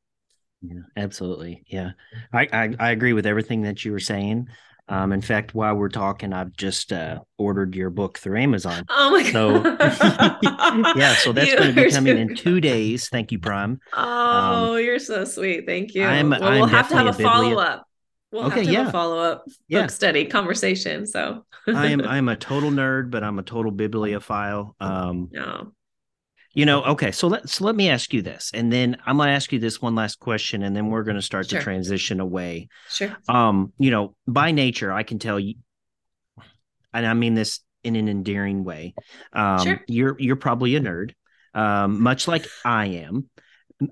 Yeah, absolutely. Yeah, I, I, I agree with everything that you were saying. Um, in fact, while we're talking, I've just uh, ordered your book through Amazon. Oh my so, god! yeah, so that's going to be coming in two days. Thank you, Prime. Oh, um, you're so sweet. Thank you. I'm, well, I'm we'll have to have a, a follow up. We'll okay, have to yeah. have a follow up book yeah. study conversation. So I am I'm a total nerd, but I'm a total bibliophile. Um, no. You know, okay, so let so let me ask you this, and then I'm going to ask you this one last question, and then we're going to start sure. to transition away. Sure. Um, you know, by nature, I can tell you, and I mean this in an endearing way. Um, sure. You're you're probably a nerd, um, much like I am.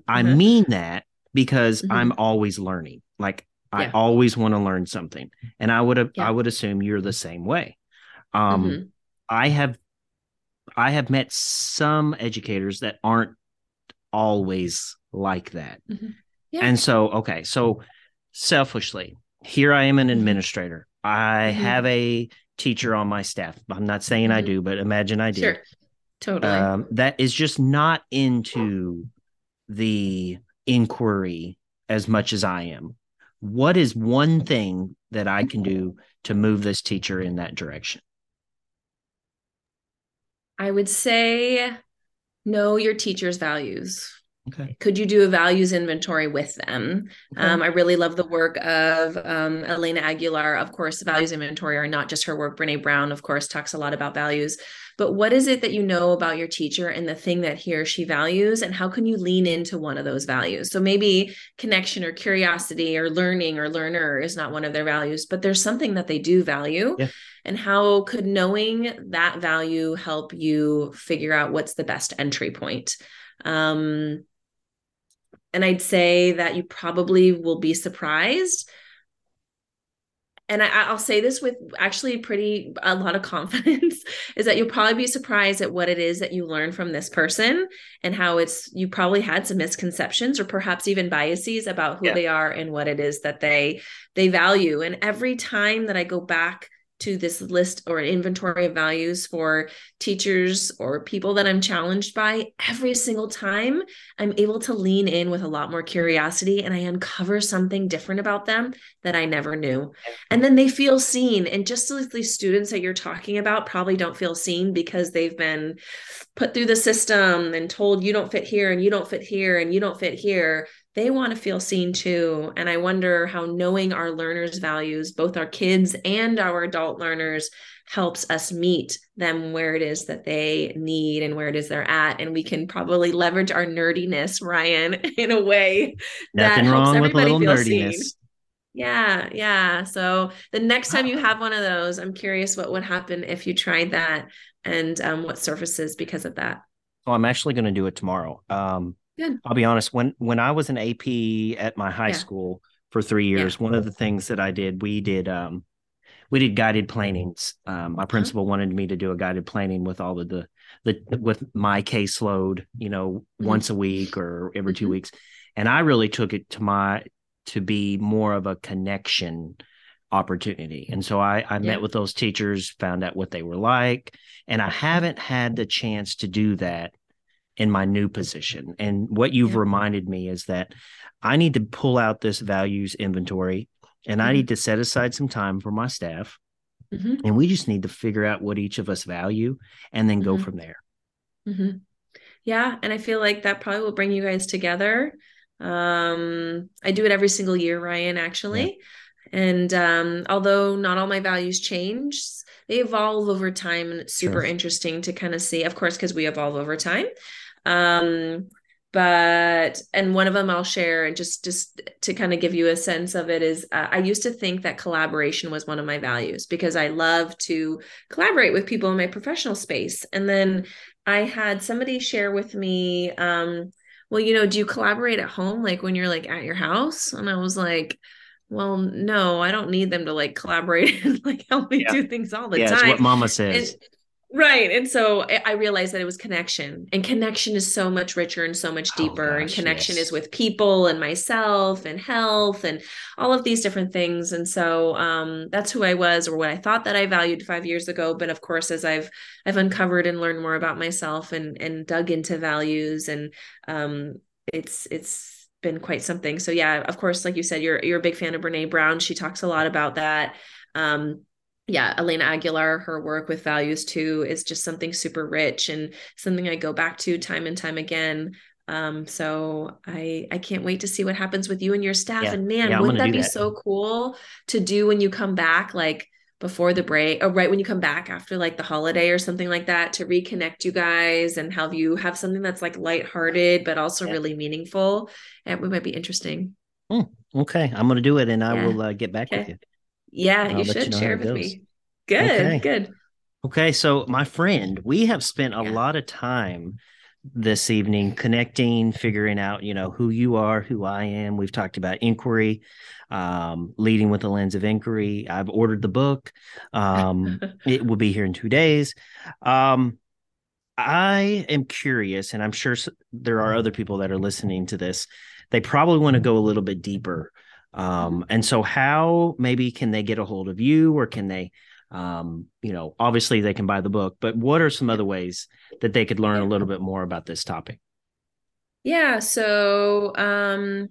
I mm-hmm. mean that because mm-hmm. I'm always learning. Like I yeah. always want to learn something, and I would have yeah. I would assume you're the same way. Um, mm-hmm. I have I have met some educators that aren't always like that. Mm-hmm. Yeah. And so, okay, so selfishly, here I am an mm-hmm. administrator. I mm-hmm. have a teacher on my staff. I'm not saying I mm-hmm. do, but imagine I did. Sure. Totally. Um, that is just not into the inquiry as much as I am. What is one thing that I can do to move this teacher in that direction? I would say know your teacher's values. Okay. Could you do a values inventory with them? Okay. Um, I really love the work of um, Elena Aguilar. Of course, values inventory are not just her work. Brene Brown, of course, talks a lot about values. But what is it that you know about your teacher and the thing that he or she values? And how can you lean into one of those values? So maybe connection or curiosity or learning or learner is not one of their values, but there's something that they do value. Yeah. And how could knowing that value help you figure out what's the best entry point? Um, and I'd say that you probably will be surprised and I, will say this with actually pretty a lot of confidence is that you'll probably be surprised at what it is that you learn from this person and how it's you probably had some misconceptions or perhaps even biases about who yeah. they are and what it is that they they value and every time that i go back to this list or an inventory of values for teachers or people that I'm challenged by, every single time I'm able to lean in with a lot more curiosity and I uncover something different about them that I never knew. And then they feel seen. And just as these students that you're talking about probably don't feel seen because they've been put through the system and told you don't fit here and you don't fit here and you don't fit here they want to feel seen too. And I wonder how knowing our learners' values, both our kids and our adult learners, helps us meet them where it is that they need and where it is they're at. And we can probably leverage our nerdiness, Ryan, in a way Nothing that helps everybody feel nerdiness. seen. Yeah, yeah. So the next time you have one of those, I'm curious what would happen if you tried that and um, what surfaces because of that. Oh, I'm actually going to do it tomorrow. Um, Good. I'll be honest. When when I was an AP at my high yeah. school for three years, yeah. one of the things that I did, we did um, we did guided planings. Um, my uh-huh. principal wanted me to do a guided planning with all of the the with my caseload, you know, mm-hmm. once a week or every mm-hmm. two weeks, and I really took it to my to be more of a connection opportunity. And so I, I yeah. met with those teachers, found out what they were like, and I haven't had the chance to do that in my new position. And what you've yeah. reminded me is that I need to pull out this values inventory and mm-hmm. I need to set aside some time for my staff. Mm-hmm. And we just need to figure out what each of us value and then go mm-hmm. from there. Mm-hmm. Yeah. And I feel like that probably will bring you guys together. Um, I do it every single year, Ryan, actually. Yeah. And um, although not all my values change, they evolve over time and it's super sure. interesting to kind of see, of course, because we evolve over time. Um, but and one of them I'll share and just just to kind of give you a sense of it is uh, I used to think that collaboration was one of my values because I love to collaborate with people in my professional space and then I had somebody share with me um well you know do you collaborate at home like when you're like at your house and I was like well no I don't need them to like collaborate and like help me yeah. do things all the yeah, time. what mama says. And, Right. And so I realized that it was connection. And connection is so much richer and so much oh, deeper. Oh, gosh, and connection yes. is with people and myself and health and all of these different things. And so um, that's who I was or what I thought that I valued five years ago. But of course, as I've I've uncovered and learned more about myself and and dug into values and um, it's it's been quite something. So yeah, of course, like you said, you're you're a big fan of Brene Brown. She talks a lot about that. Um, yeah, Elena Aguilar, her work with values too is just something super rich and something I go back to time and time again. Um, so I I can't wait to see what happens with you and your staff. Yeah. And man, yeah, wouldn't that be that. so cool to do when you come back, like before the break, or right when you come back after like the holiday or something like that, to reconnect you guys and have you have something that's like lighthearted but also yeah. really meaningful. And it might be interesting. Mm, okay, I'm gonna do it, and I will uh, get back okay. with you. Yeah, you should you know share with me. Good, okay. good. Okay, so my friend, we have spent a yeah. lot of time this evening connecting, figuring out, you know, who you are, who I am. We've talked about inquiry, um, leading with the lens of inquiry. I've ordered the book. Um, it will be here in two days. Um, I am curious, and I'm sure there are other people that are listening to this. They probably want to go a little bit deeper um, and so, how maybe can they get a hold of you, or can they, um, you know, obviously they can buy the book, but what are some other ways that they could learn a little bit more about this topic? Yeah. So, um,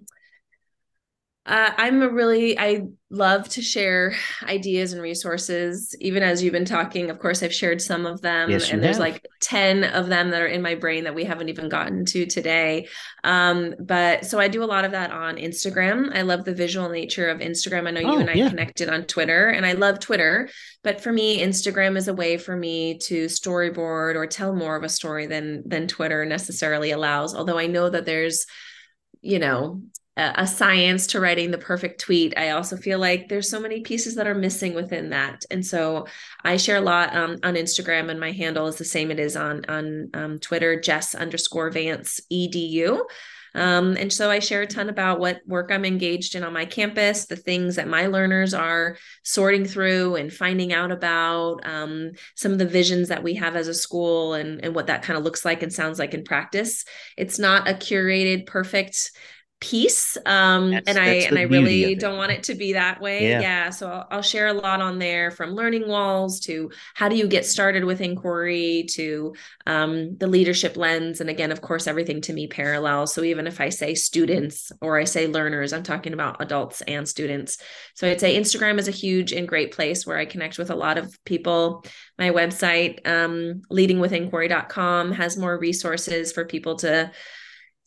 uh, I'm a really, I love to share ideas and resources. Even as you've been talking, of course, I've shared some of them, yes, and there's have. like 10 of them that are in my brain that we haven't even gotten to today. Um, but so I do a lot of that on Instagram. I love the visual nature of Instagram. I know oh, you and I yeah. connected on Twitter, and I love Twitter. But for me, Instagram is a way for me to storyboard or tell more of a story than than Twitter necessarily allows. Although I know that there's you know a science to writing the perfect tweet. I also feel like there's so many pieces that are missing within that. And so I share a lot um, on Instagram, and my handle is the same it is on on um, Twitter, Jess underscore Vance edu. Um, and so I share a ton about what work I'm engaged in on my campus, the things that my learners are sorting through and finding out about, um, some of the visions that we have as a school and, and what that kind of looks like and sounds like in practice. It's not a curated, perfect piece um and i and i really don't want it to be that way. Yeah, yeah so I'll, I'll, share a lot on there from learning walls to how do you get started with inquiry to um the leadership lens and again of course everything to me parallels so even if i say students or i say learners i'm talking about adults and students. So i'd say instagram is a huge and great place where i connect with a lot of people. My website um leadingwithinquiry.com has more resources for people to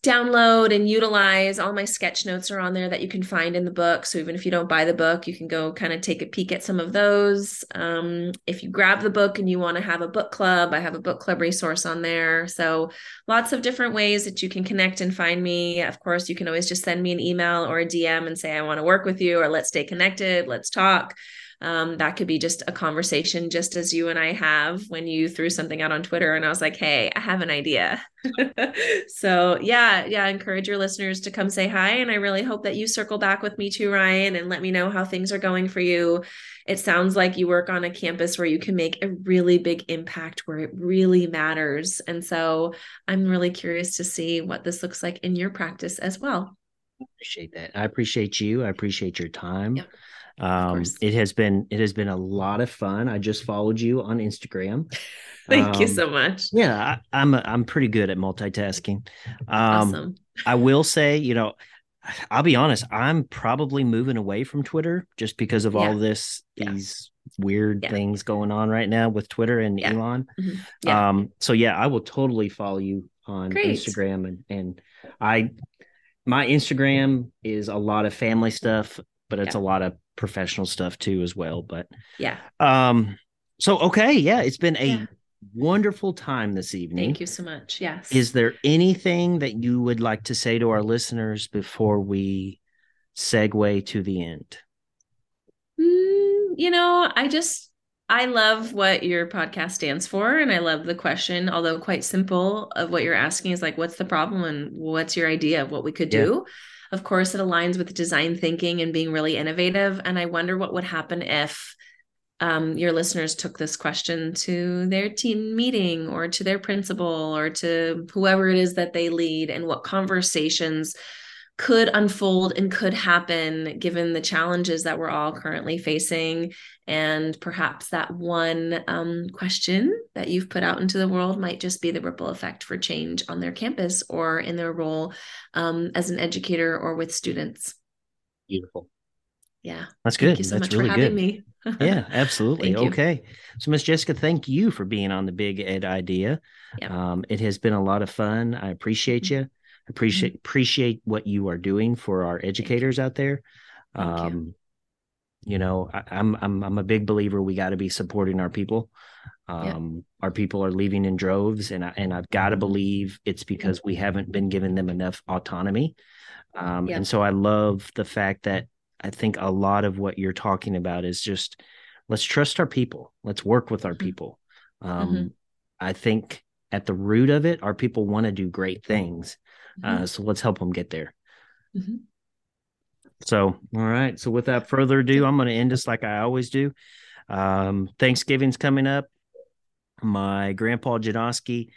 download and utilize. All my sketch notes are on there that you can find in the book. So even if you don't buy the book, you can go kind of take a peek at some of those. Um, if you grab the book and you want to have a book club, I have a book club resource on there. So lots of different ways that you can connect and find me. Of course, you can always just send me an email or a DM and say, I want to work with you or let's stay connected, let's talk. Um, that could be just a conversation, just as you and I have when you threw something out on Twitter and I was like, hey, I have an idea. so, yeah, yeah, I encourage your listeners to come say hi. And I really hope that you circle back with me too, Ryan, and let me know how things are going for you. It sounds like you work on a campus where you can make a really big impact where it really matters. And so, I'm really curious to see what this looks like in your practice as well. I appreciate that. I appreciate you. I appreciate your time. Yep. Um, it has been it has been a lot of fun. I just followed you on Instagram. Thank um, you so much. Yeah, I, am I'm, I'm pretty good at multitasking. Um, awesome. I will say, you know, I'll be honest. I'm probably moving away from Twitter just because of yeah. all this yeah. these weird yeah. things going on right now with Twitter and Elon. Mm-hmm. Um, so yeah, I will totally follow you on Great. Instagram and and I my Instagram is a lot of family stuff, but it's a lot of professional stuff too as well. But yeah. Um. So okay, yeah, it's been a yeah. wonderful time this evening. Thank you so much. Yes. Is there anything that you would like to say to our listeners before we segue to the end? Mm, you know, I just I love what your podcast stands for. And I love the question, although quite simple, of what you're asking is like, what's the problem and what's your idea of what we could do? Of course, it aligns with design thinking and being really innovative. And I wonder what would happen if um, your listeners took this question to their team meeting or to their principal or to whoever it is that they lead and what conversations could unfold and could happen given the challenges that we're all currently facing. And perhaps that one um, question that you've put out into the world might just be the ripple effect for change on their campus or in their role um, as an educator or with students. Beautiful. Yeah. That's good. Thank you so That's much really for having good. me. yeah, absolutely. okay. So, Miss Jessica, thank you for being on the Big Ed Idea. Yeah. Um, it has been a lot of fun. I appreciate mm-hmm. you appreciate mm-hmm. appreciate what you are doing for our educators out there. Um, you. you. know, I, am I'm, I'm I'm a big believer we got to be supporting our people. Um, Our people are leaving in droves, and I, and I've got to believe it's because we haven't been giving them enough autonomy. Um, And so I love the fact that I think a lot of what you're talking about is just let's trust our people, let's work with our mm-hmm. people. Um, mm-hmm. I think at the root of it, our people want to do great things. Mm-hmm. Uh, so let's help them get there. Mm-hmm. So, all right. So, without further ado, I'm going to end this like I always do. Um, Thanksgiving's coming up. My grandpa Janoski,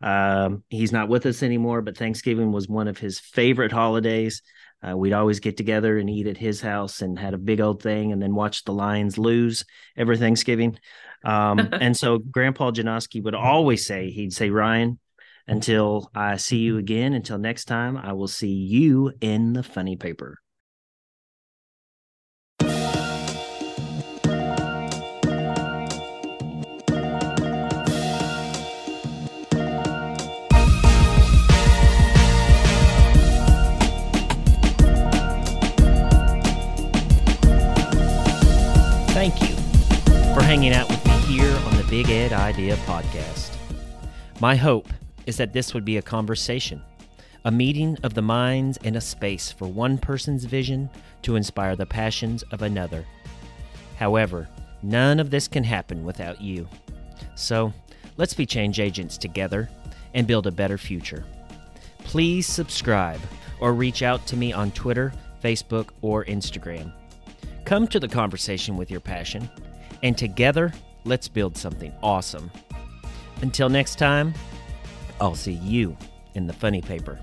um, he's not with us anymore, but Thanksgiving was one of his favorite holidays. Uh, we'd always get together and eat at his house and had a big old thing and then watch the Lions lose every Thanksgiving. Um, and so Grandpa Janoski would always say, he'd say, Ryan, until I see you again, until next time, I will see you in the funny paper. Thank you for hanging out with me here on the Big Ed Idea podcast. My hope is that this would be a conversation, a meeting of the minds and a space for one person's vision to inspire the passions of another. However, none of this can happen without you. So, let's be change agents together and build a better future. Please subscribe or reach out to me on Twitter, Facebook, or Instagram. Come to the conversation with your passion, and together, let's build something awesome. Until next time, I'll see you in the funny paper.